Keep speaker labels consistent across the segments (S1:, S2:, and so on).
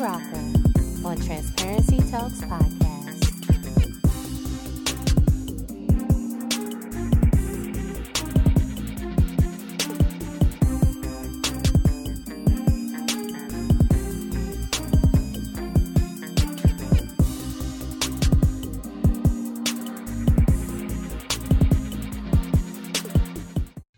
S1: On Transparency Talks Podcast.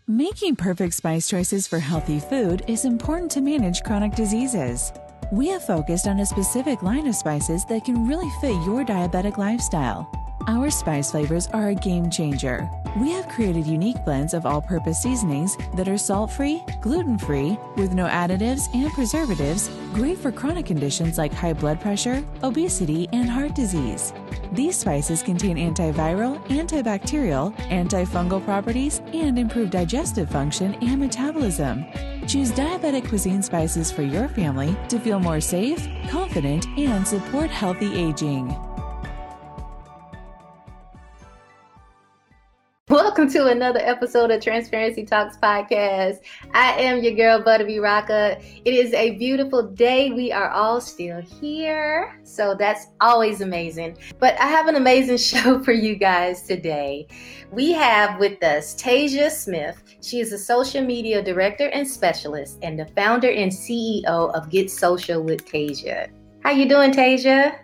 S2: Making perfect spice choices for healthy food is important to manage chronic diseases. We have focused on a specific line of spices that can really fit your diabetic lifestyle. Our spice flavors are a game changer. We have created unique blends of all purpose seasonings that are salt free, gluten free, with no additives and preservatives, great for chronic conditions like high blood pressure, obesity, and heart disease. These spices contain antiviral, antibacterial, antifungal properties, and improve digestive function and metabolism. Choose diabetic cuisine spices for your family to feel more safe, confident, and support healthy aging.
S3: Welcome to another episode of Transparency Talks Podcast. I am your girl, Butterbee Rocka. It is a beautiful day. We are all still here. So that's always amazing. But I have an amazing show for you guys today. We have with us Tasia Smith. She is a social media director and specialist and the founder and CEO of Get Social with Tasia. How you doing, Tasia?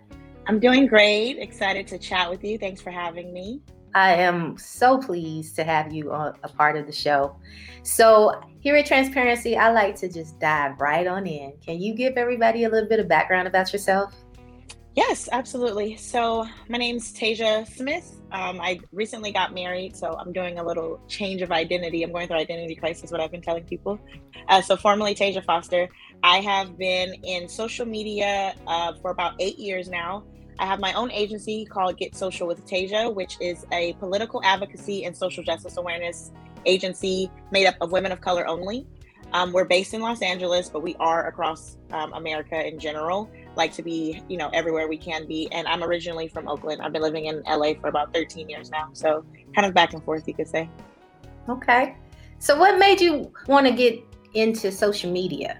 S4: I'm doing great. Excited to chat with you. Thanks for having me.
S3: I am so pleased to have you on a part of the show. So, here at Transparency, I like to just dive right on in. Can you give everybody a little bit of background about yourself?
S4: Yes, absolutely. So, my name's Tasia Smith. Um, I recently got married, so I'm doing a little change of identity. I'm going through identity crisis, what I've been telling people. Uh, so, formerly Tasia Foster. I have been in social media uh, for about eight years now. I have my own agency called Get Social with Tasia, which is a political advocacy and social justice awareness agency made up of women of color only. Um, we're based in Los Angeles, but we are across um, America in general. Like to be, you know, everywhere we can be. And I'm originally from Oakland. I've been living in LA for about 13 years now, so kind of back and forth, you could say.
S3: Okay. So, what made you want to get into social media?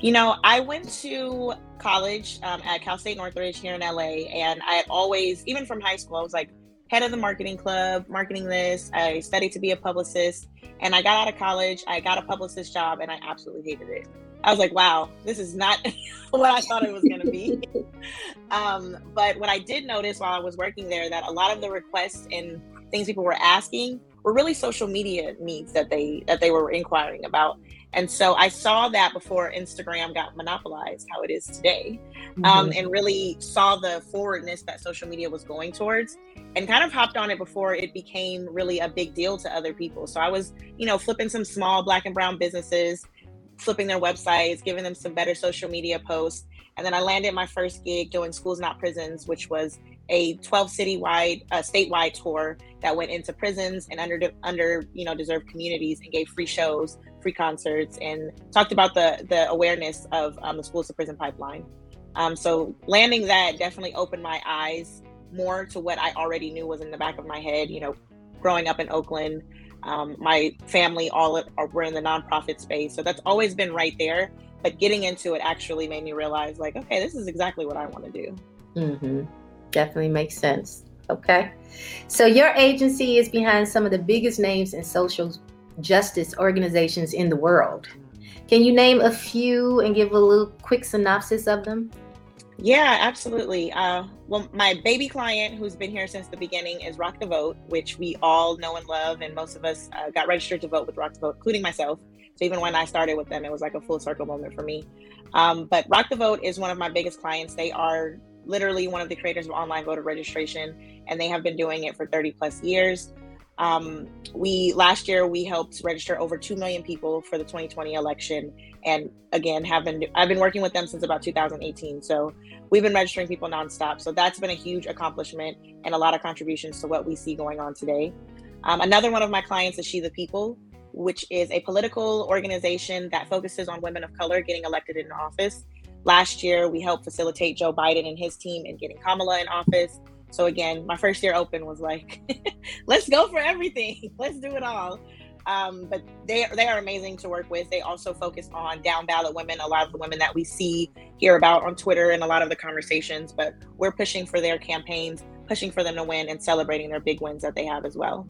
S4: You know, I went to college um, at Cal State Northridge here in LA, and I had always, even from high school, I was like head of the marketing club, marketing this. I studied to be a publicist, and I got out of college. I got a publicist job, and I absolutely hated it. I was like, wow, this is not what I thought it was going to be. um, but what I did notice while I was working there that a lot of the requests and things people were asking were really social media needs that they that they were inquiring about. And so I saw that before Instagram got monopolized, how it is today,
S3: Mm-hmm.
S4: um, and really saw the forwardness that social media was going towards and kind of hopped on it before it became really a big deal to other people. So I was, you know, flipping some small black and brown businesses, flipping their websites, giving them some better social media posts. And then I landed my first gig doing Schools Not Prisons, which was a 12 citywide, uh, statewide tour that went into prisons and under, under, you know, deserved communities and gave free shows, free concerts, and talked about the the awareness of um, the schools to prison pipeline. Um, so landing that definitely opened my eyes more to what I already knew was in the back of my head. You know, growing up in Oakland, um, my family all are, were in the nonprofit space, so that's always been right there. But getting into it actually made me realize, like, okay, this is exactly what I want to do.
S3: Mm-hmm. Definitely makes sense. Okay. So, your agency is behind some of the biggest names in social justice organizations in the world. Can you name a few and give a little quick synopsis of them?
S4: Yeah, absolutely. Uh, well, my baby client, who's been here since the beginning, is Rock the Vote, which we all know and love, and most of us uh, got registered to vote with Rock the Vote, including myself. So even when I started with them, it was like a full circle moment for me. Um, but Rock the Vote is one of my biggest clients. They are literally one of the creators of online voter registration, and they have been doing it for 30 plus years. Um, we last year we helped register over two million people for the 2020 election, and again have been I've been working with them since about 2018. So we've been registering people nonstop. So that's been a huge accomplishment and a lot of contributions to what we see going on today. Um, another one of my clients is She the People, which is a political organization that focuses on women of color getting elected in office. Last year, we helped facilitate Joe Biden and his team in getting Kamala in office. So again, my first year open was like, let's go for everything. Let's do it all. Um, but they they are amazing to work with. They also focus on down ballot women, a lot of the women that we see hear about on Twitter and a lot of the conversations. But we're pushing for their campaigns, pushing for them to win, and celebrating their big wins that they have as well.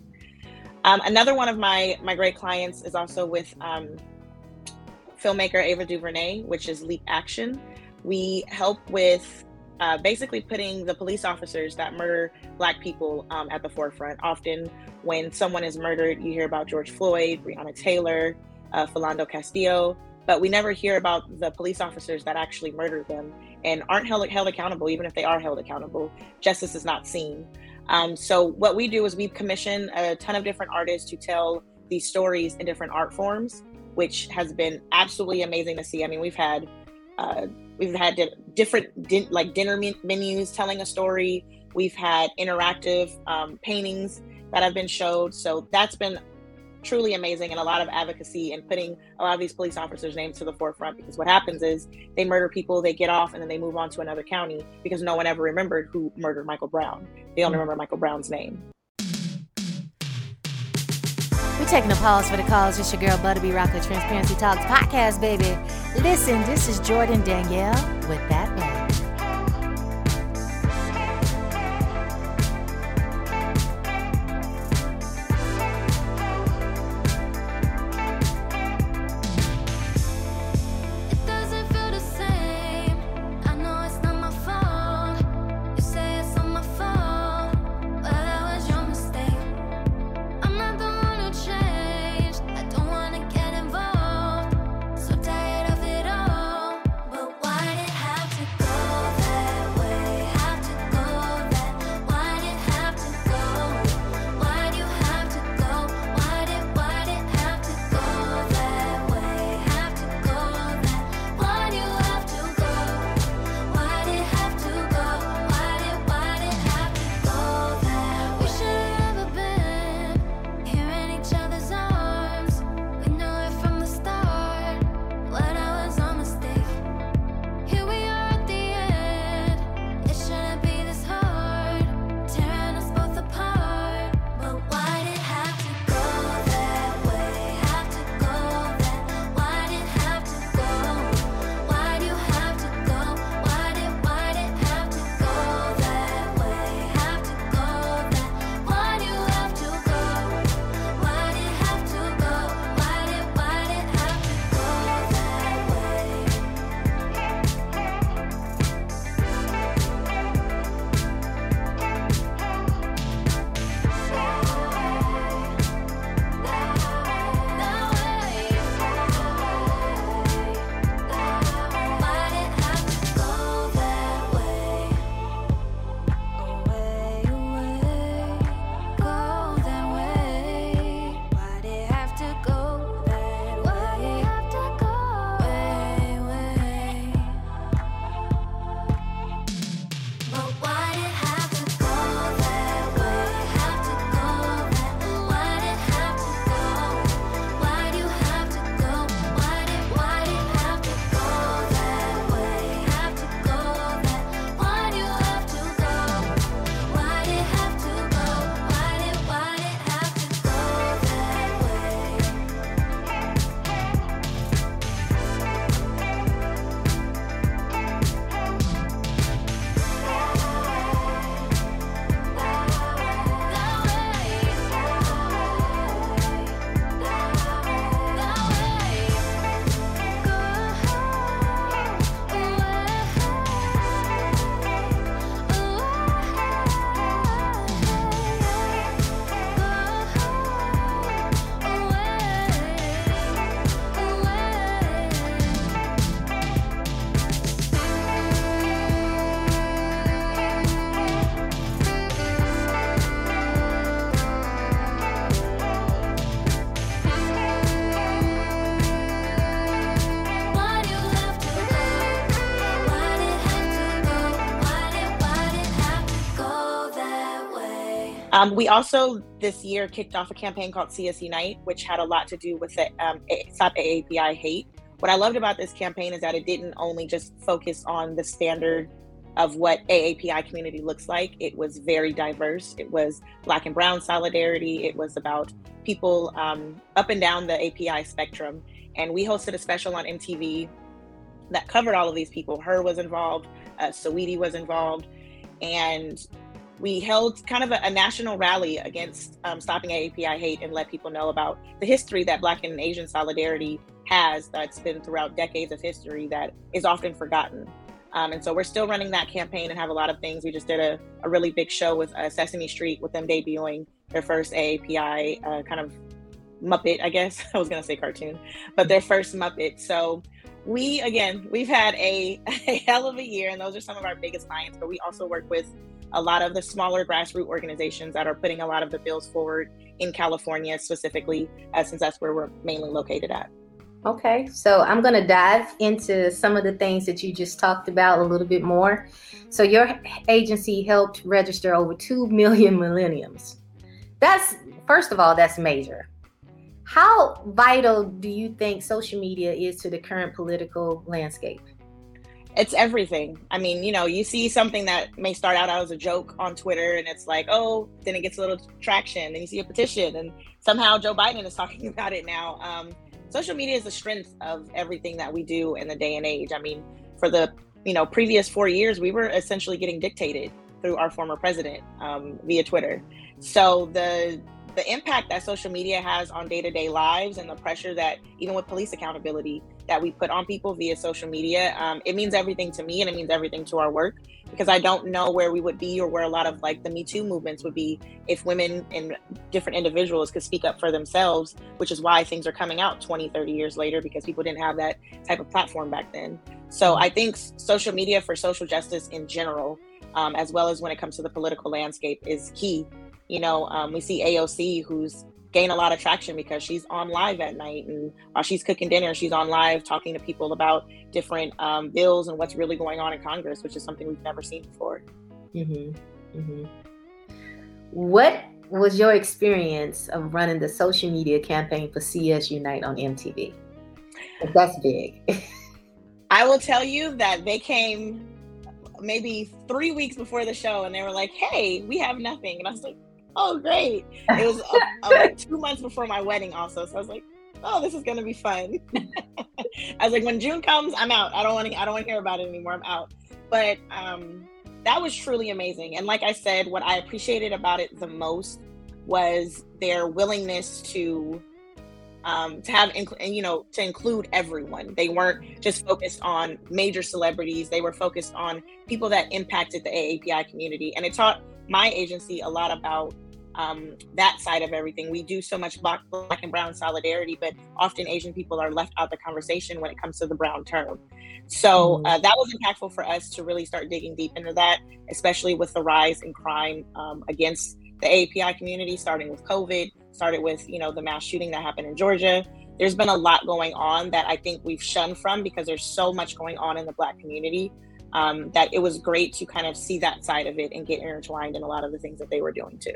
S4: Um, another one of my my great clients is also with um, filmmaker Ava DuVernay, which is Leap Action. We help with uh, basically putting the police officers that murder Black people um, at the forefront. Often, when someone is murdered, you hear about George Floyd, Breonna Taylor, uh, Philando Castile, but we never hear about the police officers that actually murdered them and aren't held, held accountable, even if they are held accountable. Justice is not seen. Um, so, what we do is we commission a ton of different artists to tell these stories in different art forms, which has been absolutely amazing to see. I mean, we've had uh, we've had different din- like dinner menus telling a story. We've had interactive um, paintings that have been showed. So that's been truly amazing and a lot of advocacy and putting a lot of these police officers' names to the forefront because what happens is they murder people, they get off, and then they move on to another county because no one ever remembered who murdered Michael Brown. They only remember Michael Brown's name.
S1: We're taking a pause for the calls. It's your girl Butterby Rocker Transparency Talks podcast, baby. Listen, this is Jordan Danielle with that
S4: Um, we also this year kicked off a campaign called See Us Unite, which had a lot to do with the um, Stop AAPI hate. What I loved about this campaign is that it didn't only just focus on the standard of what AAPI community looks like. It was very diverse. It was Black and Brown solidarity. It was about people um, up and down the API spectrum. And we hosted a special on MTV that covered all of these people. H.E.R. was involved, uh, Saweetie was involved, and we held kind of a, a national rally against um, stopping AAPI hate and let people know about the history that Black and Asian solidarity has that's been throughout decades of history that is often forgotten. Um, and so we're still running that campaign and have a lot of things. We just did a, a really big show with uh, Sesame Street with them debuting their first AAPI uh, kind of Muppet, I guess. I was going to say cartoon, but their first Muppet. So we, again, we've had a, a hell of a year, and those are some of our biggest clients, but we also work with a lot of the smaller grassroots organizations that are putting a lot of the bills forward in California specifically, uh, since that's where we're mainly located at.
S3: Okay, so I'm going to dive into some of the things that you just talked about a little bit more. So, your agency helped register over 2 million millenniums. That's, first of all, that's major. How vital do you think social media is to the current political landscape?
S4: It's everything. I mean, you know, you see something that may start out as a joke on Twitter and it's like, oh, then it gets a little traction. Then you see a petition and somehow Joe Biden is talking about it now. Um, social media is the strength of everything that we do in the day and age. I mean, for the, you know, previous four years, we were essentially getting dictated through our former president um, via Twitter. So the the impact that social media has on day-to-day lives and the pressure that even with police accountability that we put on people via social media um, it means everything to me and it means everything to our work. Because i don't know where we would be or where a lot of like the me too movements would be if women and different individuals could speak up for themselves which is why things are coming out 20 30 years later because people didn't have that type of platform back then. So i think social media for social justice in general um, as well as when it comes to the political landscape is key you know, um, we see AOC who's gained a lot of traction because she's on live at night and while she's cooking dinner, she's on live talking to people about different um, bills and what's really going on in Congress, which is something we've never seen before. Mm-hmm.
S3: Mm-hmm. What was your experience of running the social media campaign for See Us Unite on MTV? That's big.
S4: I will tell you that they came maybe three weeks before the show and they were like, hey, we have nothing. And I was like, oh great. It was uh, like two months before my wedding also so i was like oh this is gonna be fun. I was like when june comes i'm out. I don't want to i don't want to hear about it anymore. I'm out. But um that was truly amazing. And like i said what i appreciated about it the most was their willingness to um, to have and you know to include everyone. They weren't just focused on major celebrities. They were focused on people that impacted the aapi community. And it taught my agency a lot about um, that side of everything. We do so much black, black and brown solidarity, but often Asian people are left out the conversation when it comes to the brown term. So mm-hmm. uh, that was impactful for us to really start digging deep into that, especially with the rise in crime um, against the API community, starting with COVID, started with you know the mass shooting that happened in Georgia. There's been a lot going on that I think we've shunned from because there's so much going on in the Black community. Um, that it was great to kind of see that side of it and get intertwined in a lot of the things that they were doing too.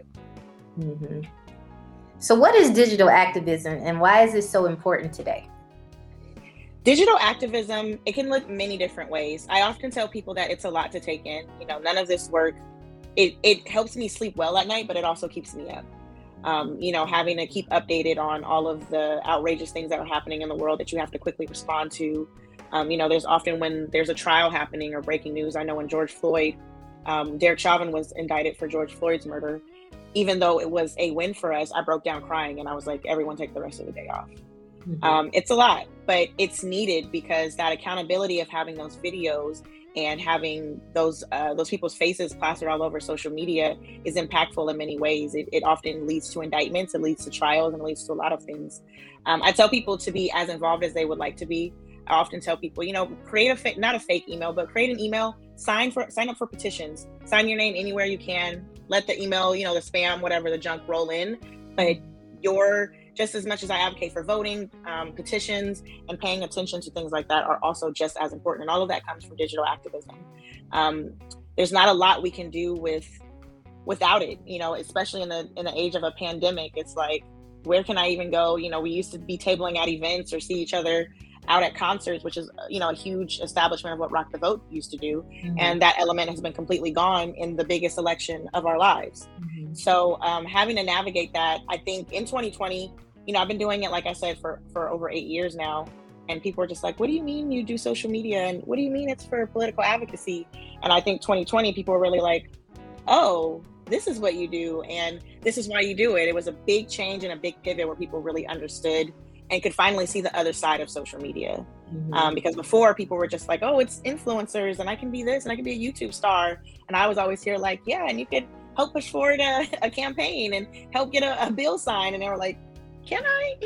S3: Mm-hmm. So, what is digital activism and why is it so important today?
S4: Digital activism, it can look many different ways. I often tell people that it's a lot to take in. You know, none of this work, it, it helps me sleep well at night, but it also keeps me up. Um, you know, having to keep updated on all of the outrageous things that are happening in the world that you have to quickly respond to. Um, you know, there's often when there's a trial happening or breaking news. I know when George Floyd, um, Derek Chauvin was indicted for George Floyd's murder even though it was a win for us, I broke down crying and I was like, everyone take the rest of the day off. Mm-hmm. Um, it's a lot, but it's needed because that accountability of having those videos and having those uh, those people's faces plastered all over social media is impactful in many ways. It, it often leads to indictments, it leads to trials, and it leads to a lot of things. Um, I tell people to be as involved as they would like to be. I often tell people, you know, create a fa- not a fake email, but create an email. Sign for sign up for petitions. Sign your name anywhere you can. Let the email, you know, the spam, whatever, the junk roll in. But your just as much as I advocate for voting, um, petitions, and paying attention to things like that are also just as important. And all of that comes from digital activism. Um, there's not a lot we can do with without it. You know, especially in the in the age of a pandemic, it's like where can I even go? You know, we used to be tabling at events or see each other out at concerts, which is you know a huge establishment of what Rock the Vote used to do, mm-hmm. and that element has been completely gone in the biggest election of our lives. Mm-hmm. So um, having to navigate that, I think in 2020, you know, I've been doing it like I said for for over eight years now, and people are just like, "What do you mean you do social media? And what do you mean it's for political advocacy?" And I think 2020, people were really like, "Oh." This is what you do, and this is why you do it. It was a big change and a big pivot where people really understood and could finally see the other side of social media. Mm-hmm. Um, because before people were just like, oh, it's influencers and I can be this and I can be a YouTube star. And I was always here like, yeah, and you could help push forward a, a campaign and help get a, a bill signed. And they were like, can I?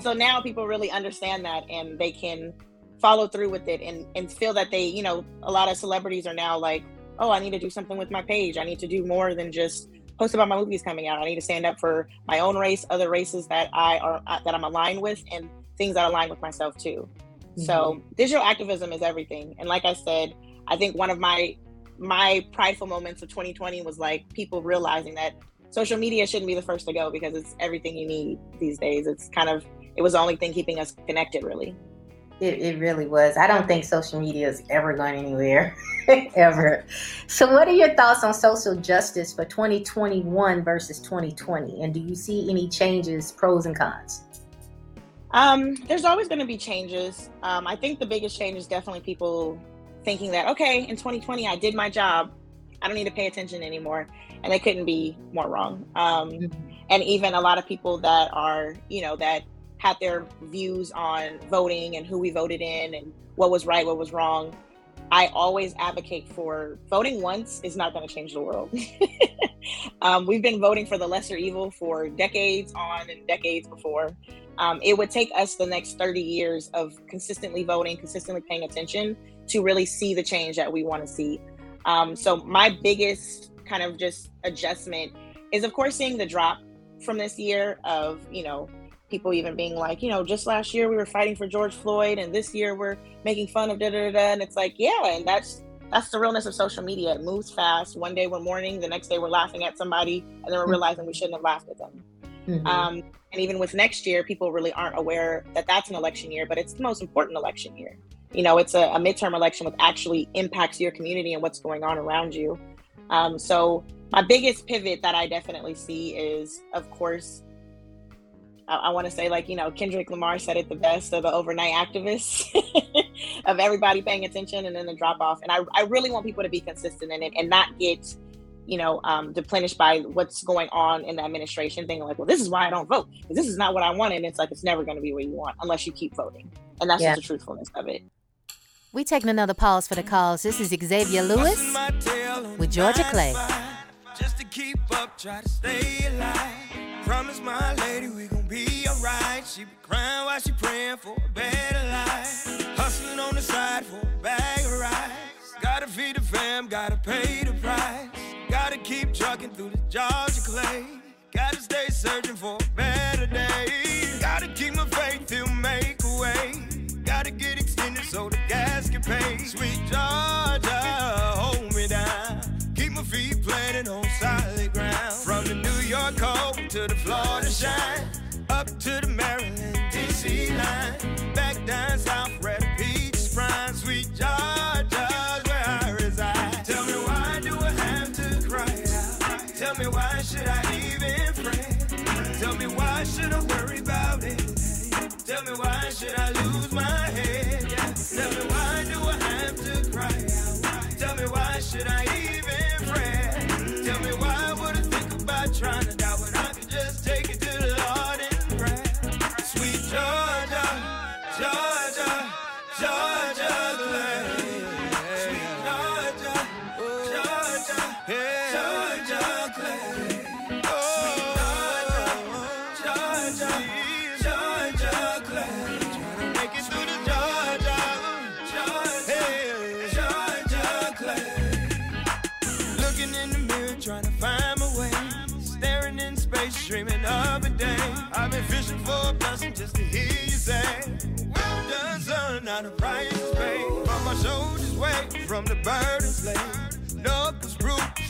S4: so now people really understand that and they can follow through with it and, and feel that they, you know, a lot of celebrities are now like, oh, I need to do something with my page. I need to do more than just post about my movies coming out. I need to stand up for my own race, other races that I are uh, that I'm aligned with, and things that align with myself too. Mm-hmm. So digital activism is everything. And like I said, I think one of my my prideful moments of 2020 was like people realizing that social media shouldn't be the first to go because it's everything you need these days. It's kind of it was the only thing keeping us connected really.
S3: It, it really was. I don't think social media is ever going anywhere, ever. So, what are your thoughts on social justice for 2021 versus 2020? And do you see any changes, pros and cons?
S4: Um, there's always going to be changes. Um, I think the biggest change is definitely people thinking that, okay, in 2020, I did my job. I don't need to pay attention anymore. And they couldn't be more wrong. Um, mm-hmm. And even a lot of people that are, you know, that had their views on voting and who we voted in and what was right, what was wrong. I always advocate for voting once is not going to change the world. um, we've been voting for the lesser evil for decades on and decades before. Um, it would take us the next 30 years of consistently voting, consistently paying attention to really see the change that we want to see. Um, so, my biggest kind of just adjustment is, of course, seeing the drop from this year of, you know, people even being like, you know, just last year we were fighting for George Floyd, and this year we're making fun of da da da. And it's like, yeah, and that's that's the realness of social media. It moves fast. One day we're mourning, the next day we're laughing at somebody, and then we're mm-hmm. realizing we shouldn't have laughed at them. Mm-hmm. Um, and even with next year, people really aren't aware that that's an election year, but it's the most important election year. You know, it's a, a midterm election which actually impacts your community and what's going on around you. Um, so my biggest pivot that I definitely see is, of course, I, I want to say like you know Kendrick Lamar said it the best of the overnight activists of everybody paying attention and then the drop off. And I, I really want people to be consistent in it and not get you know um, deplenished by what's going on in the administration thinking like well this is why i don't vote because this is not what i want and it's like it's never going to be what you want unless you keep voting and that's yeah. just the truthfulness of it
S5: we taking another pause for the calls. this is xavier lewis with georgia clay just to keep up try to stay alive promise my lady we gon' be alright. She be crying while she praying for a better life. Hustling on the side for a bag of rice. Gotta feed the fam, gotta pay the price. Gotta keep trucking through the Georgia clay. Gotta stay searching for a better day. Gotta keep my faith till make a way. Gotta get extended so the gas can pay. Sweet Georgia, hold me down. Keep my feet planted on solid cold to the Florida shine up to the Maryland, DC line. Back down south Red peach prime. Sweet Georgia's where I reside. Tell me why do I have to cry out? Tell me why should I even pray? Tell me why should I worry about it? Tell me why should I lose my head? Tell me why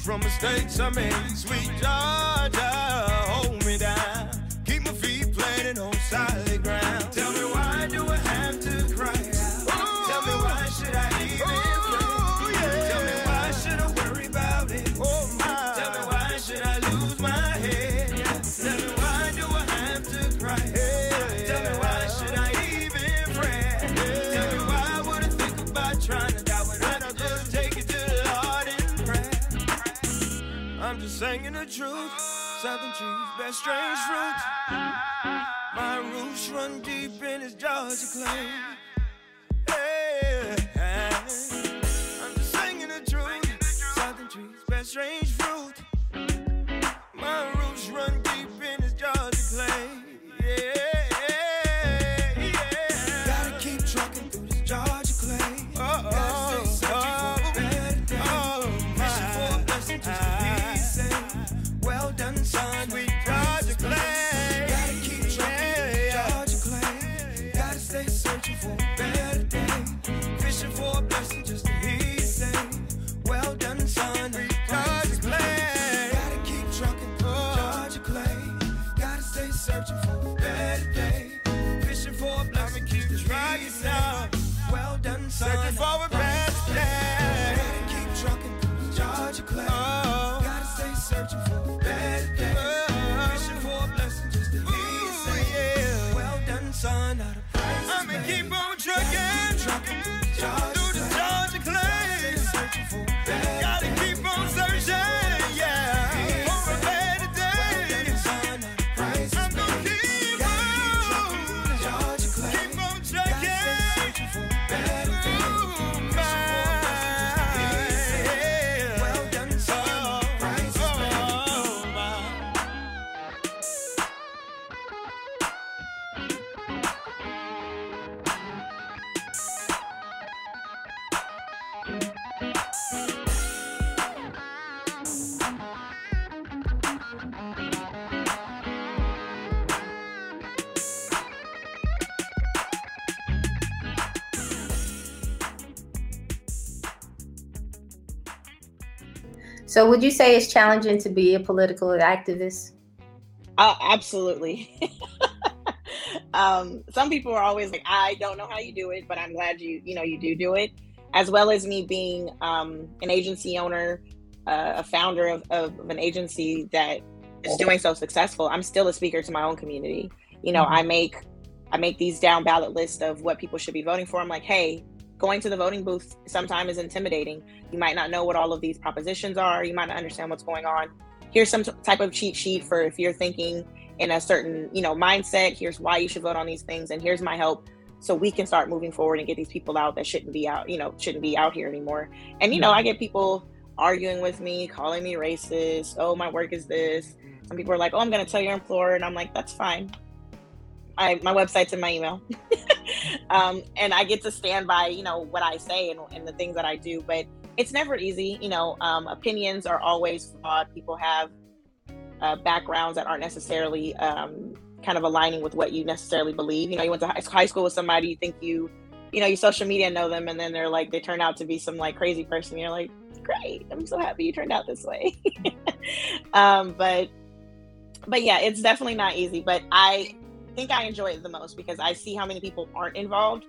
S5: from mistakes I made. Sweet Georgia, hold me down. Keep my feet planted on solid ground. Saying the truth. Southern trees bear strange fruit. My roots run deep in this Georgia clay. Hey, I'm just saying the truth. Southern trees bear strange
S3: So, would you say it's challenging to be a political activist?
S4: Uh, absolutely. um, some people are always like, I don't know how you do it, but I'm glad you, you know, you do do it. As well as me being um, an agency owner, uh, a founder of, of an agency that is doing so successful. I'm still a speaker to my own community. You know, I make I make these down ballot lists of what people should be voting for. I'm like, hey, going to the voting booth sometimes is intimidating. You might not know what all of these propositions are. You might not understand what's going on. Here's some type of cheat sheet for if you're thinking in a certain, you know, mindset. Here's why you should vote on these things, and here's my help, so we can start moving forward and get these people out that shouldn't be out, you know, shouldn't be out here anymore. And you know, I get people arguing with me, calling me racist. Oh, my work is this. Some people are like, "Oh, I'm going to tell your employer," and I'm like, "That's fine." I, my website's in my email. um, and I get to stand by, you know, what I say and, and the things that I do. But it's never easy. You know, um, opinions are always flawed. People have uh, backgrounds that aren't necessarily um, kind of aligning with what you necessarily believe. You know, you went to high- school with somebody, you think you, you know, you social media know them, and then they're like, they turn out to be some like crazy person. You're like, great, I'm so happy you turned out this way. um, but, but yeah, it's definitely not easy. But I think I enjoy it the most because I see how many people aren't involved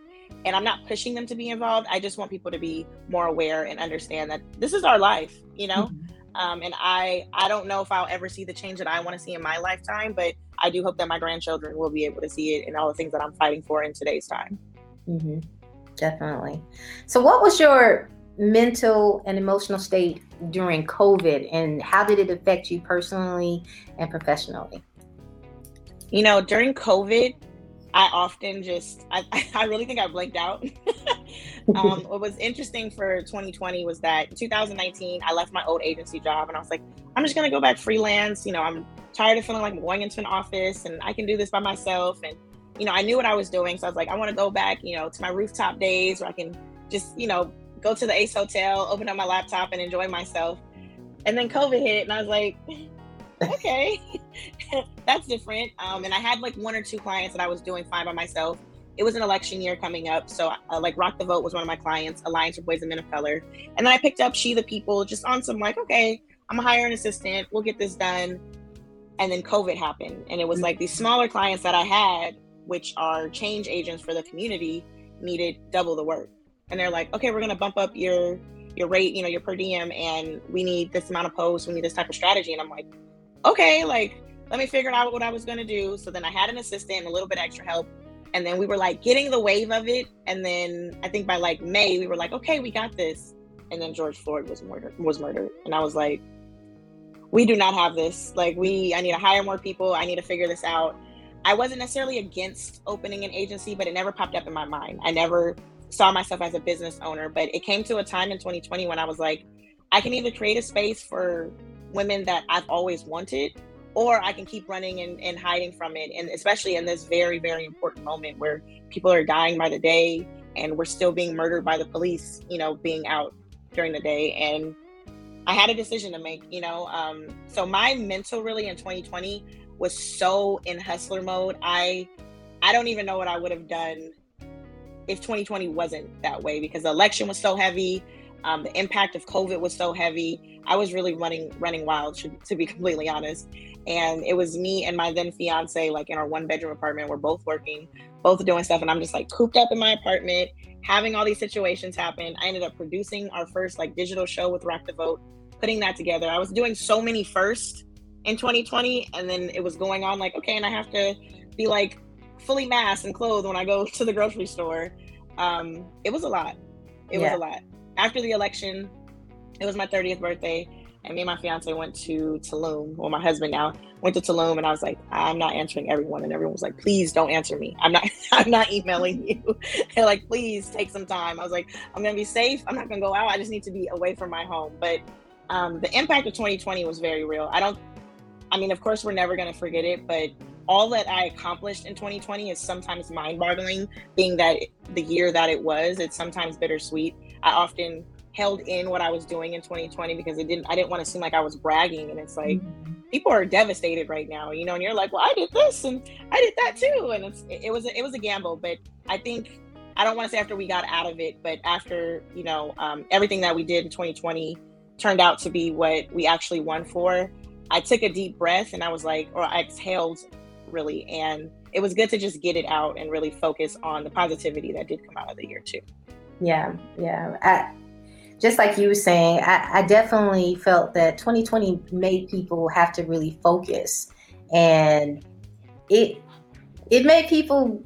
S4: and I'm not pushing them to be involved. I just want people to be more aware and understand that this is our life, you know? Um, and I, I don't know if I'll ever see the change that I want to see in my lifetime, but I do hope that my grandchildren will be able to see it and all the things that I'm fighting for in today's time.
S3: hmm Definitely. So, what was your mental and emotional state during COVID, and how did it affect you personally and professionally?
S4: You know, during COVID, I often just, I, I really think I blanked out. um, what was interesting for 2020 was that 2019, I left my old agency job and I was like, I'm just going to go back freelance. You know, I'm tired of feeling like I'm going into an office and I can do this by myself. And, you know, I knew what I was doing. So I was like, I want to go back, you know, to my rooftop days where I can just, you know, go to the Ace Hotel, open up my laptop and enjoy myself. And then COVID hit and I was like, okay, that's different. Um, and I had like one or two clients that I was doing fine by myself. it was an election year coming up. So, uh, like, Rock the Vote was one of my clients, Alliance for Boys and Men of Color. And then I picked up She the People just on some, like, okay, I'm gonna hire an assistant, we'll get this done. And then COVID happened. And it was like these smaller clients that I had, which are change agents for the community, needed double the work. And they're like, okay, we're gonna bump up your your rate, you know, your per diem, and we need this amount of posts, we need this type of strategy. And I'm like, okay, like, let me figure out what I was gonna do. So then I had an assistant a little bit extra help. And then we were like getting the wave of it. And then i think by like may we were like okay we got this. And then george floyd was murdered was murdered. And i was like we do not have this. Like we i need to hire more people. I need to figure this out. I wasn't necessarily against opening an agency but it never popped up in my mind. I never saw myself as a business owner. But it came to a time in 2020 when i was like i can either create a space for women that i've always wanted or I can keep running and, and hiding from it. And especially in this very, very important moment where people are dying by the day and we're still being murdered by the police, you know, being out during the day. And I had a decision to make, you know. Um, so my mental really in 2020 was so in hustler mode. I I don't even know what I would have done if 2020 wasn't that way because the election was so heavy. Um, the impact of COVID was so heavy. I was really running running wild, to, to be completely honest. And it was me and my then fiance like in our one bedroom apartment. We're both working both doing stuff. And i'm just like cooped up in my apartment having all these situations happen. I ended up producing our first like digital show with rock the vote putting that together. I was doing so many first in 2020 and then it was going on like okay and i have to be like fully masked and clothed when i go to the grocery store. Um it was a lot. It yeah. was a lot after the election it was my 30th birthday and me and my fiance went to Tulum. Well, my husband now went to Tulum, and I was like, I'm not answering everyone, and everyone was like, please don't answer me. I'm not. I'm not emailing you. They're like, please take some time. I was like, I'm gonna be safe. I'm not gonna go out. I just need to be away from my home. But um, the impact of 2020 was very real. I don't. I mean, of course, we're never gonna forget it, but all that I accomplished in 2020 is sometimes mind-boggling. Being that the year that it was, it's sometimes bittersweet. I often held in what I was doing in 2020 because it didn't I didn't want to seem like I was bragging and it's like mm-hmm. people are devastated right now you know and you're like well I did this and I did that too and it's it, was a, it was a gamble but I think I don't want to say after we got out of it but after you know um, everything that we did in 2020 turned out to be what we actually won for I took a deep breath and I was like or I exhaled really and it was good to just get it out and really focus on the positivity that did come out of the year too
S3: yeah yeah I, just like you were saying, I, I, definitely felt that 2020 made people have to really focus, and it it made people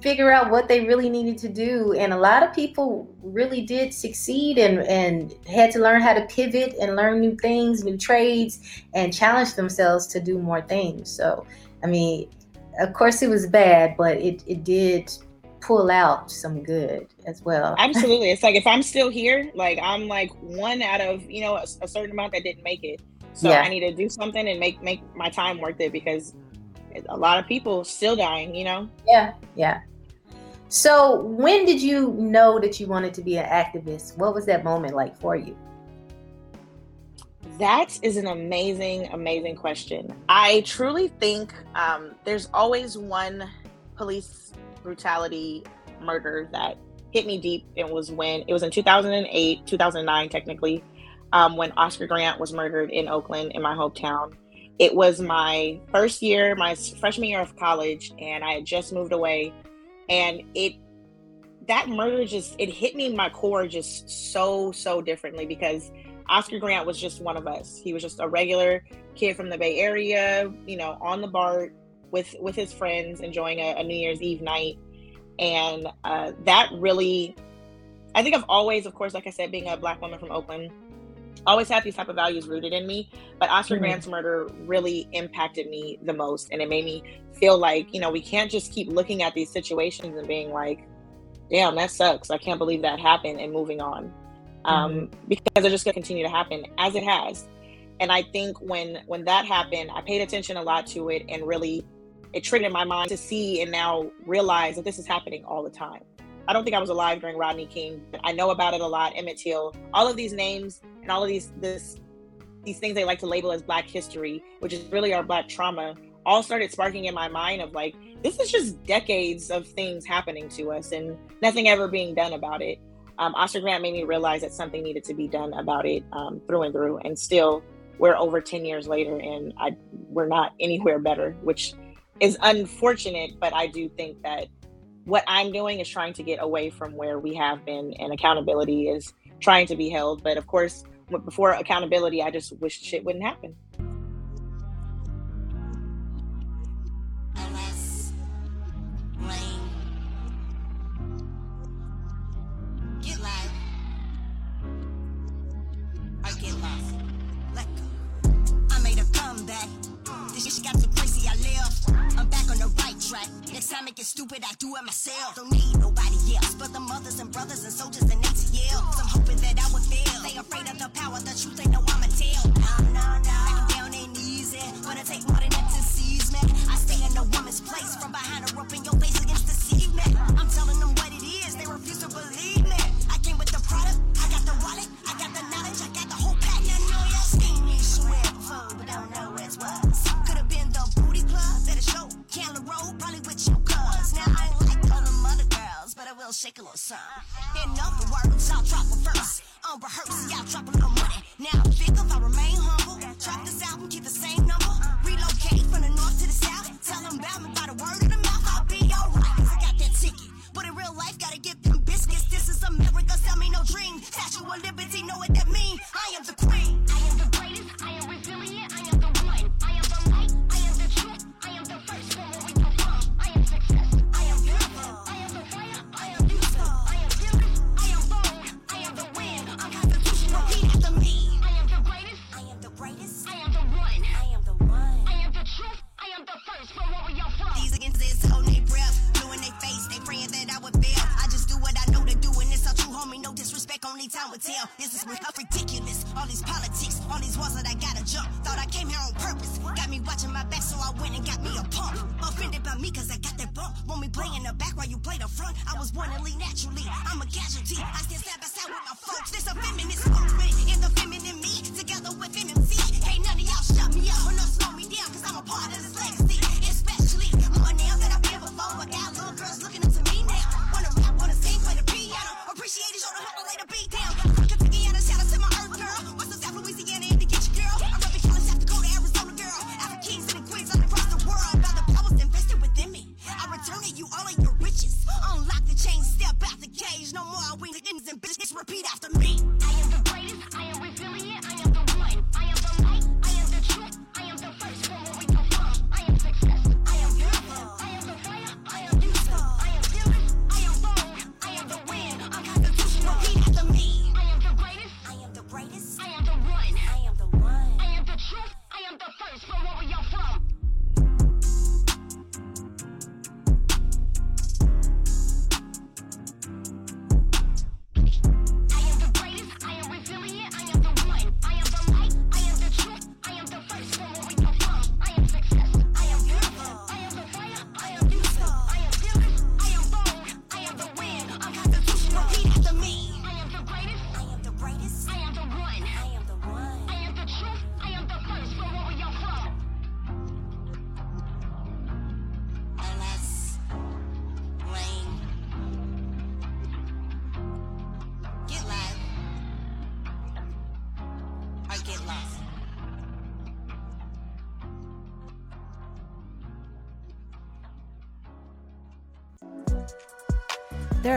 S3: figure out what they really needed to do. And a lot of people really did succeed and and had to learn how to pivot and learn new things, new trades, and challenge themselves to do more things. So, I mean, of course, it was bad, but it it did pull out some good as well.
S4: Absolutely. It's like if I'm still here, like I'm like one out of, you know, a, a certain amount that didn't make it. So yeah. I need to do something and make make my time worth it because a lot of people still dying, you know?
S3: Yeah, yeah. So when did you know that you wanted to be an activist? What was that moment like for you?
S4: That is an amazing, amazing question. I truly think um, there's always one police brutality murder that hit me deep. It was when it was in 2008, 2009, technically, um, when Oscar Grant was murdered in Oakland, in my hometown. It was my first year, my freshman year of college, and I had just moved away. And it, that murder just, it hit me in my core just so, so differently because Oscar Grant was just one of us. He was just a regular kid from the Bay Area, you know, on the BART with with his friends, enjoying a, a New Year's Eve night, and uh, that really, I think I've always, of course, like I said, being a black woman from Oakland, always had these type of values rooted in me. But Oscar mm-hmm. Grant's murder really impacted me the most, and it made me feel like you know we can't just keep looking at these situations and being like, "Damn, that sucks. I can't believe that happened," and moving on. Um, mm-hmm. because they're just going to continue to happen as it has and i think when when that happened i paid attention a lot to it and really it triggered my mind to see and now realize that this is happening all the time. I don't think I was alive during Rodney King. I know about it a lot. Emmett Till, all of these names and all of these this these things they like to label as Black history, which is really our Black trauma, all started sparking in my mind of like this is just decades of things happening to us and nothing ever being done about it. Um, Oscar Grant made me realize that something needed to be done about it um, through and through, and still we're over 10 years later and I, we're not anywhere better, which is mm-hmm. unfortunate, but I do think that what I'm doing is trying to get away from where we have been, and accountability is trying to be held. But of course, before accountability, I just wish shit wouldn't happen.
S6: do it myself. Don't need nobody else but the mothers and brothers and soldiers and ATL. I'm hoping that I would fail. They afraid of the power, the truth they know I'ma tell. Nah, nah, nah. Back down ain't easy, but it take more than that to seize me. I stay in a woman's place from behind her rope in your. little shake, a little something. Hitting up words, I'll drop a verse. On rehearse, y'all drop a little money. Now I'm big if I remain humble. Drop this album, keep the same number. Relocate from the north to the south. Tell them about me by the word of the mouth. I'll be alright, cause I got that ticket. But in real life, gotta get them biscuits. This is America, sell me no dream. Statue of Liberty, know what that mean? I am the queen.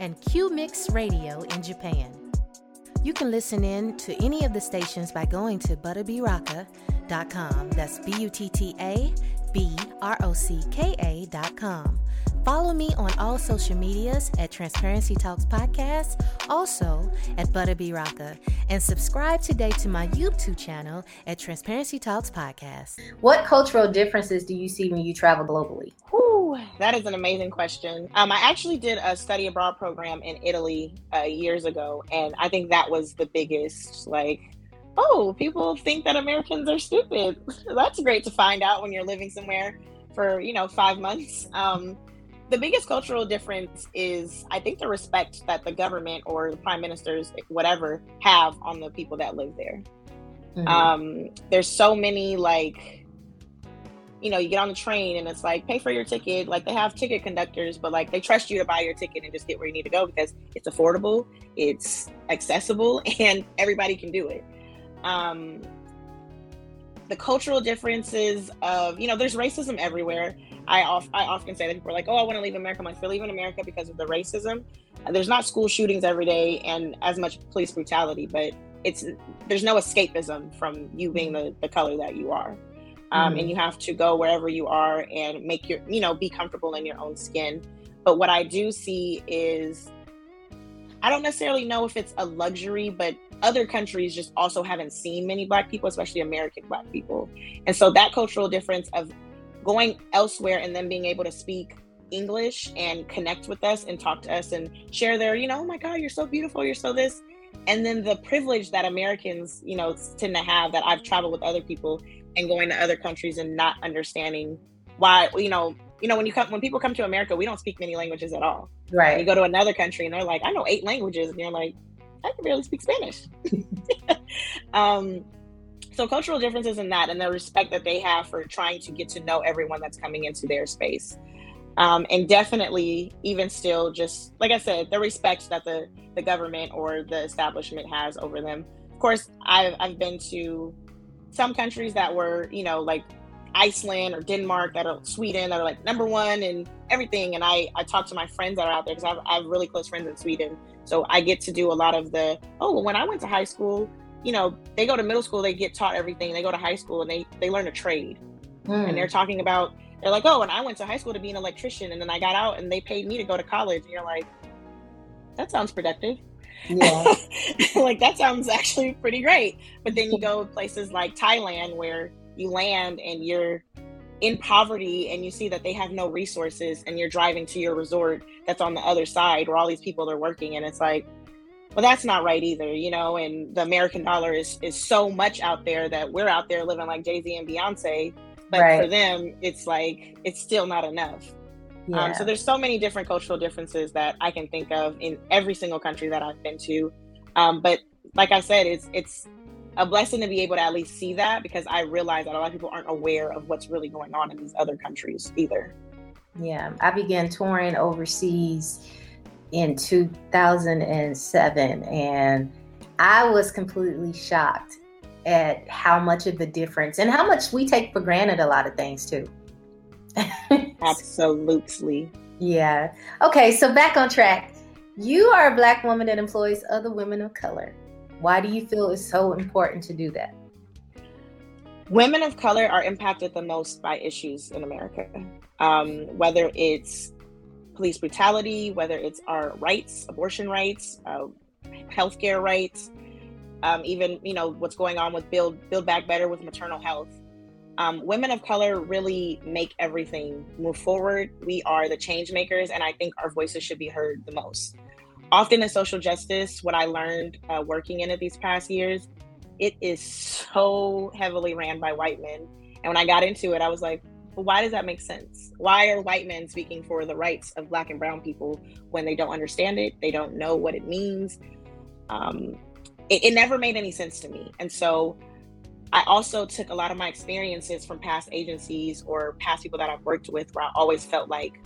S7: and QMix Radio in Japan. You can listen in to any of the stations by going to buttabrocka.com. That's B U T T A B R O C K A.com. Follow me on all social medias at Transparency Talks Podcast, also at Buttabrocka, and subscribe today to my YouTube channel at Transparency Talks Podcast.
S3: What cultural differences do you see when you travel globally?
S4: Ooh, that is an amazing question. Um, I actually did a study abroad program in Italy uh, years ago, and I think that was the biggest like oh, people think that Americans are stupid. That's great to find out when you're living somewhere for, you know, five months. Um, the biggest cultural difference is, I think, the respect that the government or the prime ministers, whatever, have on the people that live there. Mm-hmm. Um, there's so many, like, you know, you get on the train and it's like, pay for your ticket. Like, they have ticket conductors, but like, they trust you to buy your ticket and just get where you need to go because it's affordable, it's accessible, and everybody can do it. Um, the cultural differences of you know there's racism everywhere. I, off, I often say that people are like oh i want to leave america. I'm like you're leaving america because of the racism? There's not school shootings every day and as much police brutality but it's there's no escapism from you being the, the color that you are um, mm-hmm. and you have to go wherever you are and make your you know be comfortable in your own skin. But what i do see is i don't necessarily know if it's a luxury but other countries just also haven't seen many black people especially american black people. And so that cultural difference of going elsewhere and then being able to speak english and connect with us and talk to us and share their you know oh my god you're so beautiful you're so this and then the privilege that americans you know tend to have that i've traveled with other people and going to other countries and not understanding why you know you know when you come when people come to america we don't speak many languages at all
S3: right
S4: you go to another country and they're like i know eight languages and you're like I can barely speak Spanish. um, so cultural differences in that and the respect that they have for trying to get to know everyone that's coming into their space. Um, and definitely even still just like i said the respect that the the government or the establishment has over them of course i've, I've been to some countries that were you know like iceland or denmark that are sweden that are like number one and everything and i i talk to my friends that are out there because I have really close friends in sweden so I get to do a lot of the, oh, well, when I went to high school, you know, they go to middle school, they get taught everything. They go to high school and they, they learn a trade. Mm. And they're talking about, they're like, oh, and I went to high school to be an electrician. And then I got out and they paid me to go to college. And you're like, that sounds productive. Yeah. like that sounds actually pretty great. But then you go places like Thailand where you land and you're in poverty and you see that they have no resources and you're driving to your resort that's on the other side where all these people are working and it's like well that's not right either you know and the american dollar is is so much out there that we're out there living like jay-z and beyonce but right. for them it's like it's still not enough yeah. um, so there's so many different cultural differences that i can think of in every single country that i've been to um, but like i said it's it's a blessing to be able to at least see that because I realize that a lot of people aren't aware of what's really going on in these other countries either.
S3: Yeah, I began touring overseas in 2007 and I was completely shocked at how much of the difference and how much we take for granted a lot of things too.
S4: Absolutely.
S3: Yeah. Okay, so back on track. You are a black woman that employs other women of color. Why do you feel it's so important to do that?
S4: Women of color are impacted the most by issues in America, um, whether it's police brutality, whether it's our rights, abortion rights, uh, healthcare rights, um, even you know what's going on with build build back better with maternal health. Um, women of color really make everything move forward. We are the change makers, and I think our voices should be heard the most often in social justice, what I learned uh, working in it these past years, it is so heavily ran by white men. And when I got into it, I was like, well, why does that make sense? Why are white men speaking for the rights of black and brown people when they don't understand it? They don't know what it means. Um, it, it never made any sense to me. And so I also took a lot of my experiences from past agencies or past people that I've worked with where I always felt like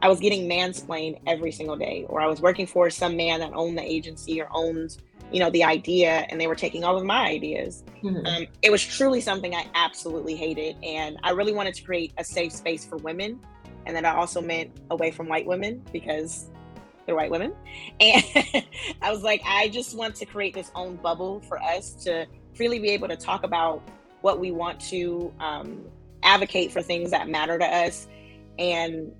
S4: I was getting mansplained every single day, or I was working for some man that owned the agency or owned, you know, the idea, and they were taking all of my ideas. Mm-hmm. Um, it was truly something I absolutely hated, and I really wanted to create a safe space for women, and that I also meant away from white women because they're white women. And I was like, I just want to create this own bubble for us to freely be able to talk about what we want to um, advocate for things that matter to us and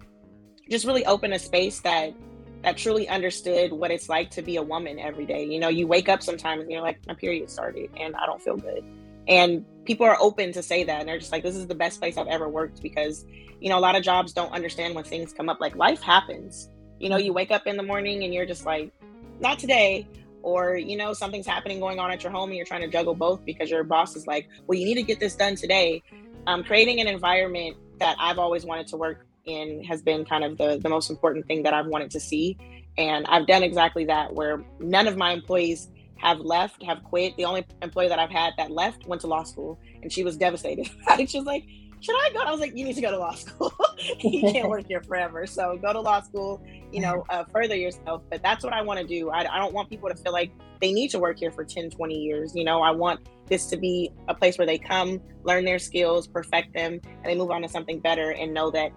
S4: just really open a space that that truly understood what it's like to be a woman every day. You know, you wake up sometimes and you're like, my period started and I don't feel good. And people are open to say that and they're just like this is the best place i've ever worked because you know a lot of jobs don't understand when things come up like life happens you know you wake up in the morning and you're just like not today or you know something's happening going on at your home and you're trying to juggle both because your boss is like well you need to get this done today. Um, creating an environment that i've always wanted to work in has been kind of the, the most important thing that i've wanted to see. And i've done exactly that where none of my employees have left have quit. The only employee that i've had that left went to law school and she was devastated. She was like should I go? I was like, you need to go to law school. you can't work here forever. So go to law school, you know, uh, further yourself. But that's what I want to do. I, I don't want people to feel like they need to work here for 10, 20 years. You know, I want this to be a place where they come, learn their skills, perfect them, and they move on to something better and know that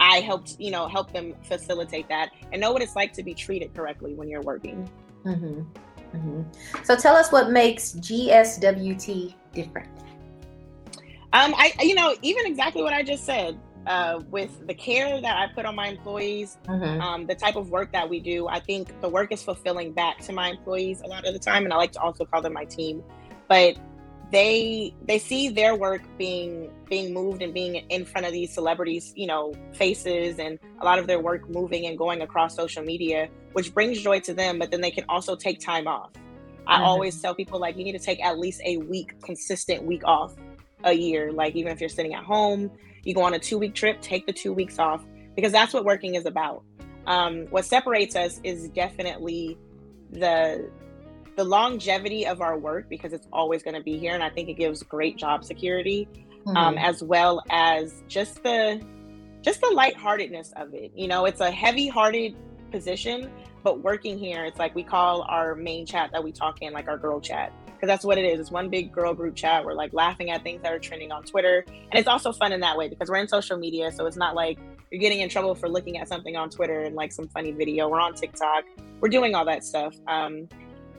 S4: I helped, you know, help them facilitate that and know what it's like to be treated correctly when you're working.
S3: Mm-hmm. Mm-hmm. So tell us what makes GSWT different.
S4: Um, I, you know, even exactly what I just said, uh, with the care that I put on my employees, mm-hmm. um, the type of work that we do, I think the work is fulfilling back to my employees a lot of the time, and I like to also call them my team. But they they see their work being being moved and being in front of these celebrities, you know, faces, and a lot of their work moving and going across social media, which brings joy to them. But then they can also take time off. I mm-hmm. always tell people like you need to take at least a week, consistent week off a year. Like even if you're sitting at home, you go on a two week trip, take the two weeks off because that's what working is about. Um, what separates us is definitely the the longevity of our work because it's always going to be here, and I think it gives great job security, um, mm-hmm. um, as well as just the just the lightheartedness of it. You know, it's a heavy-hearted position, but working here, it's like we call our main chat that we talk in like our girl chat because that's what it is. It's one big girl group chat. We're like laughing at things that are trending on Twitter. And it's also fun in that way because we're in social media. So it's not like you're getting in trouble for looking at something on Twitter and like some funny video. We're on TikTok. We're doing all that stuff. Um,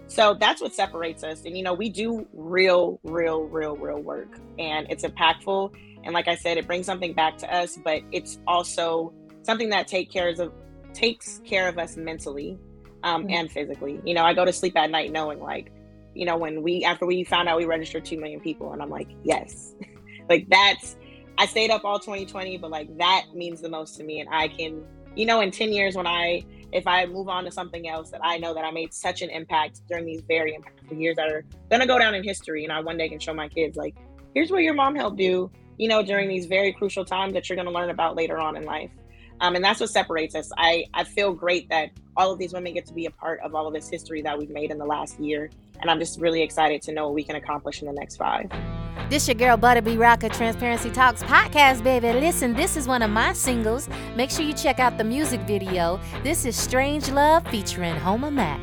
S4: so that's what separates us. And, you know, we do real, real, real, real work. And it's impactful. And like I said, it brings something back to us, but it's also something that take care of, takes care of us mentally um, mm-hmm. and physically. You know, I go to sleep at night knowing like, you know, when we after we found out we registered two million people, and I'm like, yes, like that's I stayed up all 2020, but like that means the most to me, and I can, you know, in 10 years when I if I move on to something else, that I know that I made such an impact during these very impactful years that are gonna go down in history, and I one day can show my kids like, here's what your mom helped do, you know, during these very crucial times that you're gonna learn about later on in life. Um, and that's what separates us. I, I feel great that all of these women get to be a part of all of this history that we've made in the last year. And I'm just really excited to know what we can accomplish in the next five.
S8: This your girl Butta B Rocka Transparency Talks podcast, baby. Listen, this is one of my singles. Make sure you check out the music video. This is Strange Love featuring Homer Mack.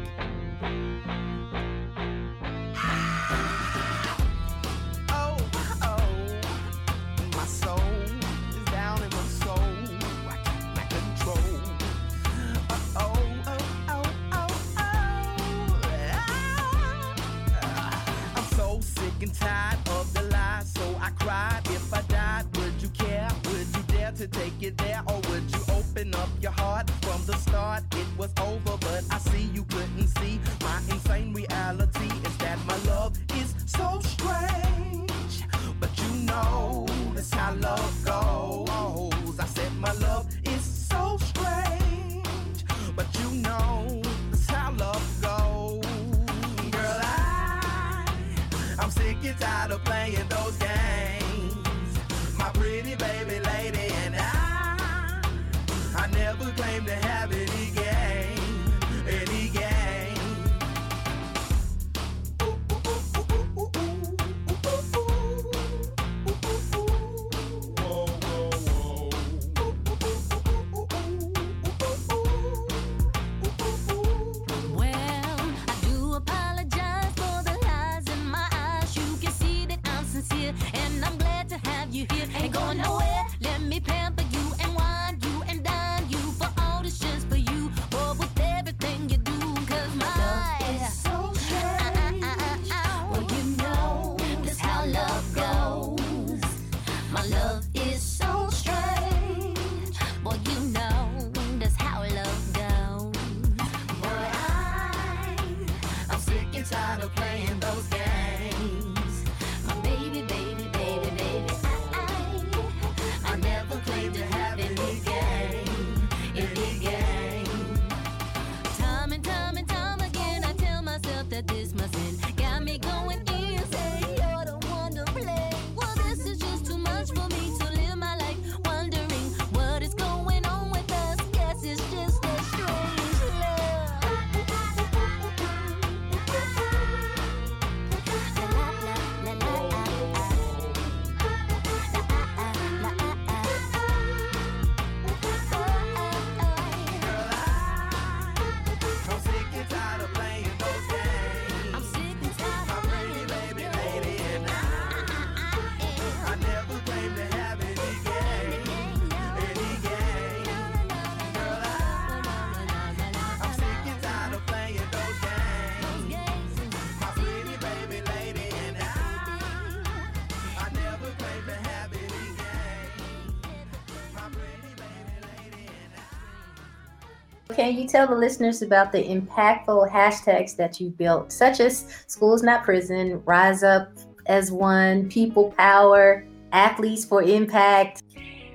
S3: Can you tell the listeners about the impactful hashtags that you built, such as Schools Not Prison, Rise Up as One, People Power, Athletes for Impact?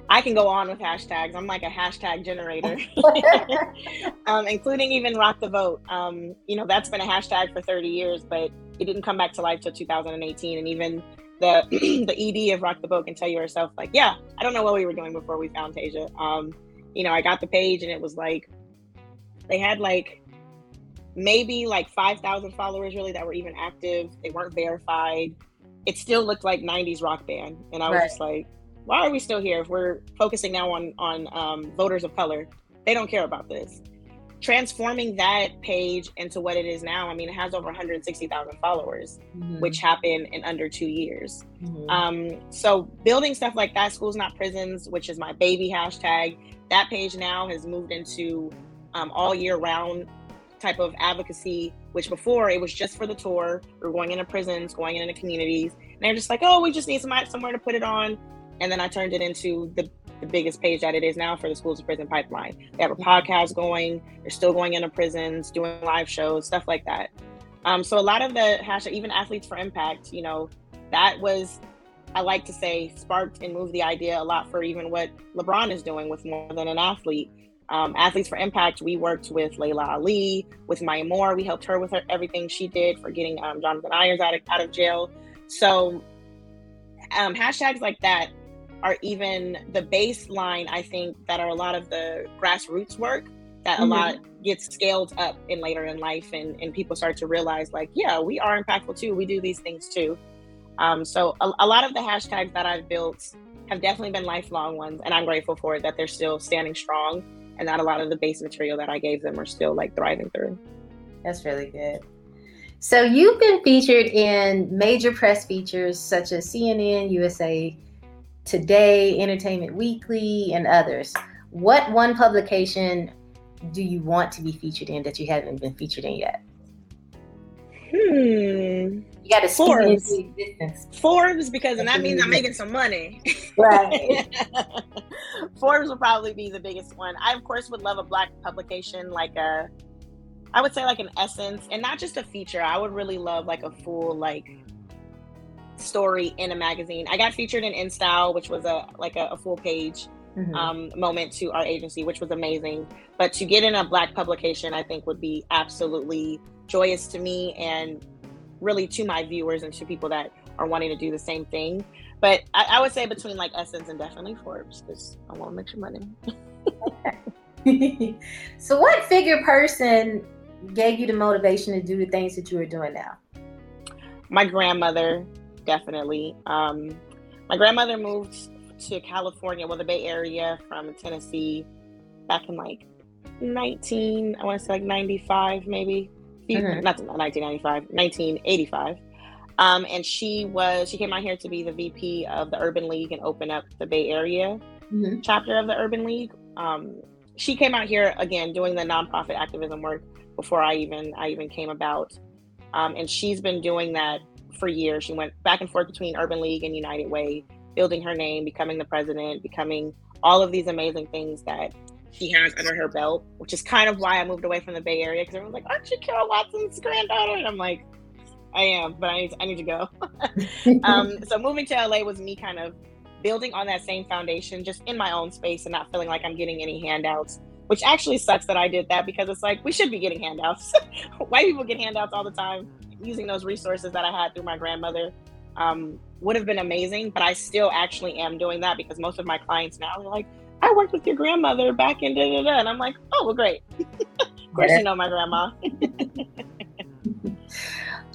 S4: I can go on with hashtags. I'm like a hashtag generator, um, including even Rock the Vote. Um, you know, that's been a hashtag for 30 years, but it didn't come back to life till 2018. And even the the ED of Rock the Vote can tell you herself, like, yeah, I don't know what we were doing before we found Tasia. Um, you know, I got the page and it was like they had like maybe like 5,000 followers really that were even active. They weren't verified. It still looked like 90s rock band. And I was
S3: Right.
S4: just like, why are we still here if we're focusing now on on um, voters of color? They don't care about this. Transforming that page into what it is now, I mean, it has over 160,000 followers,
S3: Mhm,
S4: which happened in under two years.
S3: mhm.
S4: Um, so building stuff like that, schools not prisons, which is my baby hashtag, that page now has moved into um, all year round type of advocacy. Which before it was just for the tour. We are going into prisons, going into communities, and they're just like, oh, we just need somebody somewhere to put it on. And then I turned it into the, the biggest page that it is now for the schools to prison pipeline. They have a podcast going. They're still going into prisons, doing live shows, stuff like that. Um, so a lot of the hashtag, even athletes for impact, you know, that was I like to say sparked and moved the idea a lot for even what LeBron is doing with more than an athlete. Um, Athletes for Impact, we worked with Laila Ali, with Maya Moore. We helped her with her, everything she did for getting um, Jonathan Irons out of, out of jail. So um, hashtags like that are even the baseline, I think, that are a lot of the grassroots work that a
S3: Mhm.
S4: lot gets scaled up in later in life and, and people start to realize like, yeah, we are impactful too. We do these things too. Um, so a, a lot of the hashtags that I've built have definitely been lifelong ones, and I'm grateful for it that they're still standing strong, and that a lot of the base material that I gave them are still like thriving through.
S3: That's really good. So you've been featured in major press features such as CNN, USA Today, Entertainment Weekly, and others. What one publication do you want to be featured in that you haven't been featured in yet?
S4: Hmm.
S3: You got to
S4: Forbes. Forbes, because and that means I'm making some money.
S3: Right.
S4: Forbes would probably be the biggest one. I of course would love a black publication like a I would say like an essence and not just a feature. I would really love like a full like story in a magazine. I got featured in InStyle, which was a like a, a full page
S3: Mhm.
S4: um, moment to our agency, which was amazing. But to get in a black publication, I think would be absolutely joyous to me and really to my viewers and to people that are wanting to do the same thing. But I, I would say between like Essence and definitely Forbes because I want to make some money.
S3: so, what figure person gave you the motivation to do the things that you are doing now?
S4: my grandmother definitely um my grandmother moved to california well the bay area from tennessee back in like 19 i want to say like 95 maybe
S3: Mhm.
S4: not 1995 1985 um and she was she came out here to be the vp of the urban league and open up the bay area
S3: Mhm.
S4: chapter of the urban league um she came out here again doing the nonprofit activism work before i even i even came about um, and she's been doing that for years. She went back and forth between Urban League and United Way, building her name, becoming the president, becoming all of these amazing things that she has under her belt, which is kind of why I moved away from the Bay Area because everyone's like, "Aren't you Carol Watson's granddaughter?" And I'm like, "I am, but I need I need to go." um, so moving to LA was me kind of building on that same foundation, just in my own space and not feeling like I'm getting any handouts. Which actually sucks that I did that because it's like we should be getting handouts. White people get handouts all the time. Using those resources that I had through my grandmother um, would have been amazing, but I still actually am doing that because most of my clients now are like, "I worked with your grandmother back in da da da," and I'm like, "Oh, well, great." of course, you know my grandma.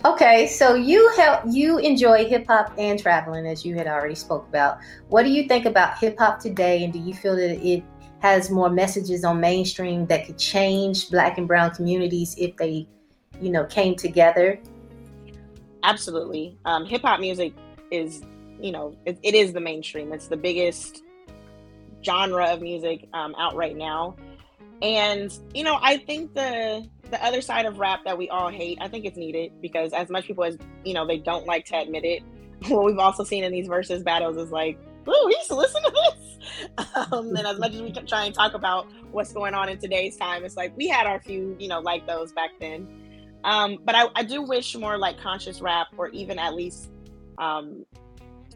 S3: Okay, so you help you enjoy hip hop and traveling as you had already spoke about. What do you think about hip hop today and do you feel that it has more messages on mainstream that could change black and brown communities if they, you know, came together?
S4: Absolutely. Um, Hip hop music is, you know, it, it is the mainstream. It's the biggest genre of music um, out right now. And, you know, I think the the other side of rap that we all hate, I think it's needed because as much people as, you know, they don't like to admit it, what we've also seen in these versus battles is like, ooh, we used to listen to this. um, and as much as we try and talk about what's going on in today's time, it's like we had our few, you know, like those back then. Um, but I, I, do wish more like conscious rap, or even at least um,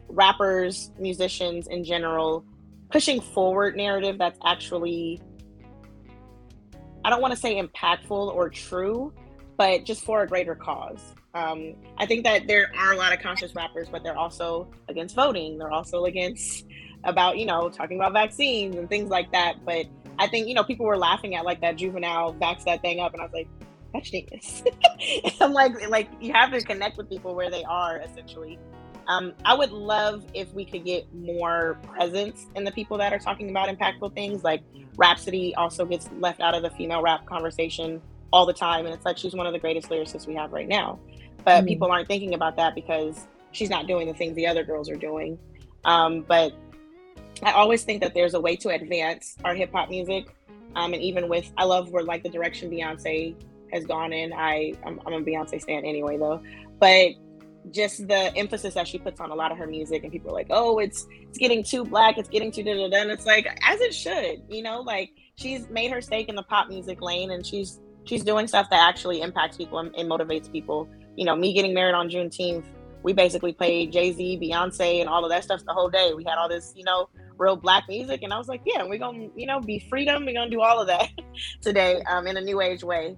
S4: rappers, musicians in general, pushing forward narrative that's actually, I don't want to say impactful or true, but just for a greater cause. Um, I think that there are a lot of conscious rappers, but they're also against voting. They're also against about you know talking about vaccines and things like that. But I think you know people were laughing at like that juvenile vax that thing up, and I was like, that's genius. I'm like like you have to connect with people where they are essentially. Um, I would love if we could get more presence in the people that are talking about impactful things. Like Rapsody also gets left out of the female rap conversation all the time, and it's like she's one of the greatest lyricists we have right now but mm-hmm. people aren't thinking about that because she's not doing the things the other girls are doing. Um, but I always think that there's a way to advance our hip hop music. Um, and even with, I love where like the direction Beyonce has gone in. I, I'm, I'm a Beyonce fan anyway though, but just the emphasis that she puts on a lot of her music and people are like, oh, it's, it's getting too black. It's getting too da da da. And it's like, as it should, you know, like she's made her stake in the pop music lane and she's, she's doing stuff that actually impacts people and, and motivates people you know, me getting married on Juneteenth, we basically played Jay Z, Beyonce, and all of that stuff the whole day. We had all this, you know, real black music, and I was like, yeah, we're gonna, you know, be freedom. We're gonna do all of that today um, in a new age way.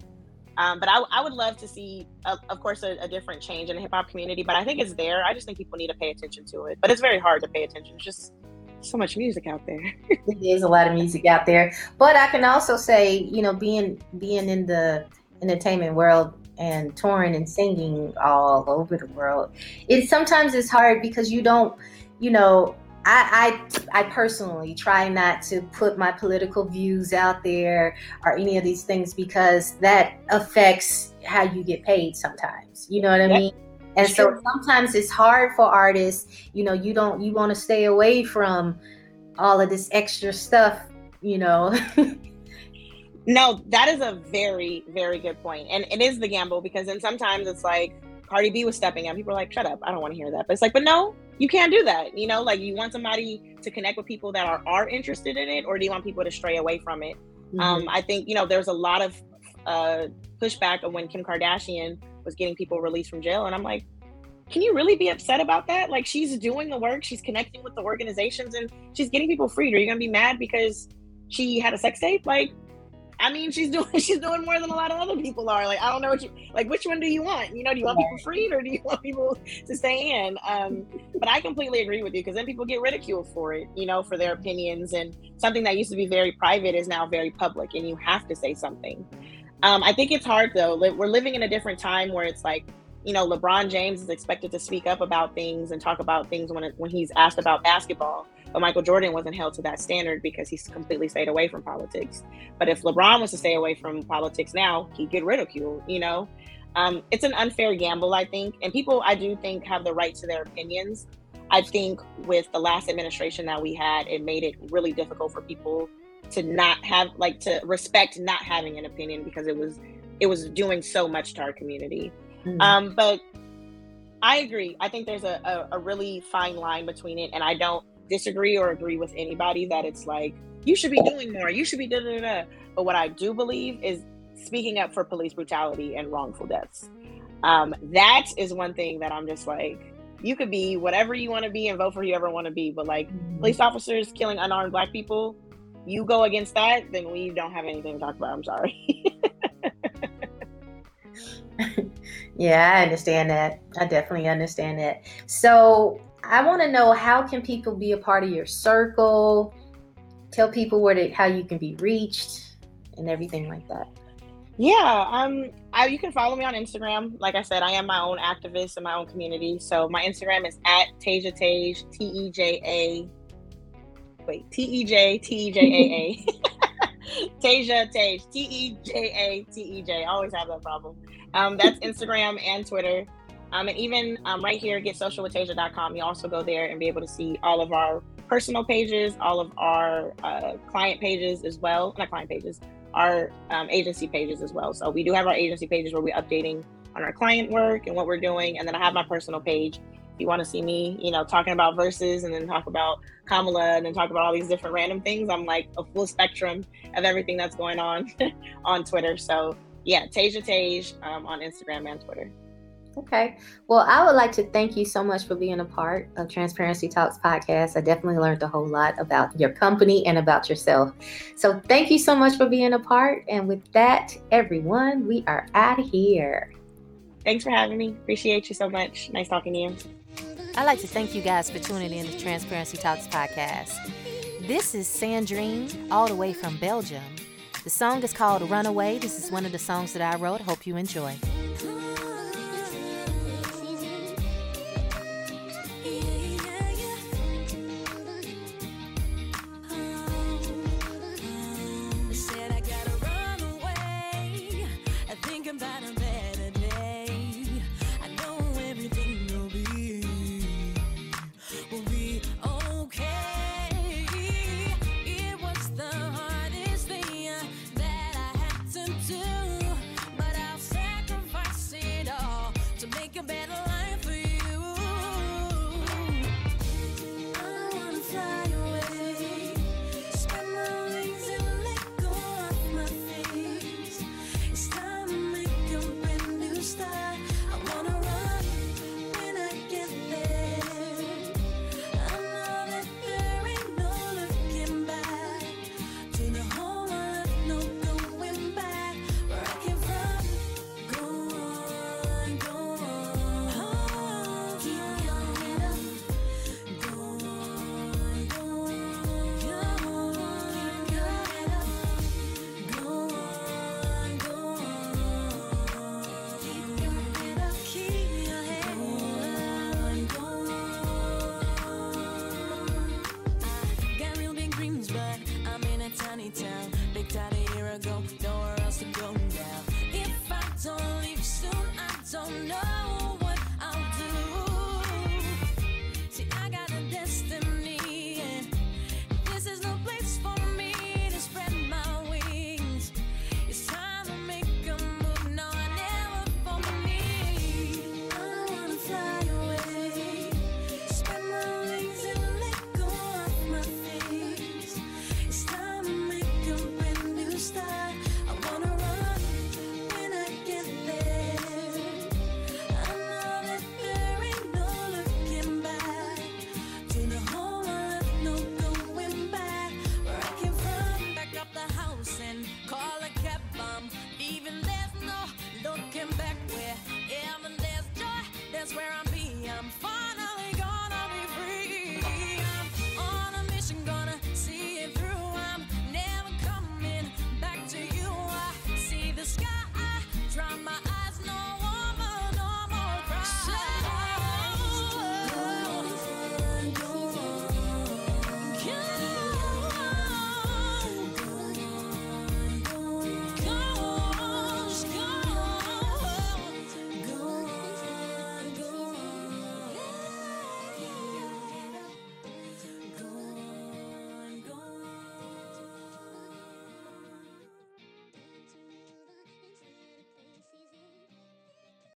S4: Um, but I, I, would love to see, of course, a, a, different change in the hip hop community. But I think it's there. I just think people need to pay attention to it. But it's very hard to pay attention. It's just so much music out there.
S3: There's a lot of music out there. But I can also say, you know, being being in the entertainment world, and touring and singing all over the world. It sometimes is hard because you don't, you know, I, I, I personally try not to put my political views out there or any of these things because that affects how you get paid sometimes. You know what I yep. mean? And so sometimes it's hard for artists, you know, you don't you want to stay away from all of this extra stuff, you know.
S4: No, that is a very, very good point. And it is the gamble because then sometimes it's like Cardi B was stepping up. People are like, shut up. I don't want to hear that. But it's like, but no, you can't do that. You know, like you want somebody to connect with people that are, are interested in it, or do you want people to stray away from it? Mm-hmm. Um, I think, you know, there's a lot of uh, pushback of when Kim Kardashian was getting people released from jail. And I'm like, can you really be upset about that? Like she's doing the work, she's connecting with the organizations and she's getting people freed. Are you gonna be mad because she had a sex tape? Like I mean, she's doing she's doing more than a lot of other people are. Like, I don't know what you like. Which one do you want? You know, do you want people freed or do you want people to stay in? Um, but I completely agree with you because then people get ridiculed for it. You know, for their opinions and something that used to be very private is now very public, and you have to say something. Um, I think it's hard though. We're living in a different time where it's like, you know, LeBron James is expected to speak up about things and talk about things when it, when he's asked about basketball but Michael Jordan wasn't held to that standard because he's completely stayed away from politics. But if LeBron was to stay away from politics now, he'd get ridiculed, you know? Um, it's an unfair gamble, I think. And people, I do think, have the right to their opinions. I think with the last administration that we had, it made it really difficult for people to not have, like, to respect not having an opinion because it was, it was doing so much to our community. Mm-hmm. Um, but I agree. I think there's a, a, a really fine line between it, and I don't disagree or agree with anybody that it's like you should be doing more you should be da da da but what i do believe is speaking up for police brutality and wrongful deaths um, that is one thing that i'm just like you could be whatever you want to be and vote for whoever you want to be but like mm-hmm. police officers killing unarmed black people you go against that then we don't have anything to talk about i'm sorry
S3: yeah i understand that i definitely understand that so I want to know how can people be a part of your circle? Tell people where to, how you can be reached and everything like that.
S4: Yeah, um, I, you can follow me on Instagram. Like I said, I am my own activist in my own community. So my Instagram is at Teja Tej, T E J A. Wait, T E J T E J A A. Teja Tej, T E J A T E J. I always have that problem. Um, that's Instagram and Twitter. Um, and even um, right here, getsocialwithteja.com, you also go there and be able to see all of our personal pages, all of our uh, client pages as well. Not client pages, our um, agency pages as well. So we do have our agency pages where we're updating on our client work and what we're doing. And then I have my personal page. if you want to see me, you know, talking about verses and then talk about Kamala and then talk about all these different random things, I'm like a full spectrum of everything that's going on on Twitter. So yeah, Tasia Tage um, on Instagram and Twitter.
S3: Okay. Well, I would like to thank you so much for being a part of Transparency Talks podcast. I definitely learned a whole lot about your company and about yourself. So, thank you so much for being a part. And with that, everyone, we are out of here.
S4: Thanks for having me. Appreciate you so much. Nice talking to you.
S1: I'd like to thank you guys for tuning in to Transparency Talks podcast. This is Sandrine, all the way from Belgium. The song is called Runaway. This is one of the songs that I wrote. Hope you enjoy.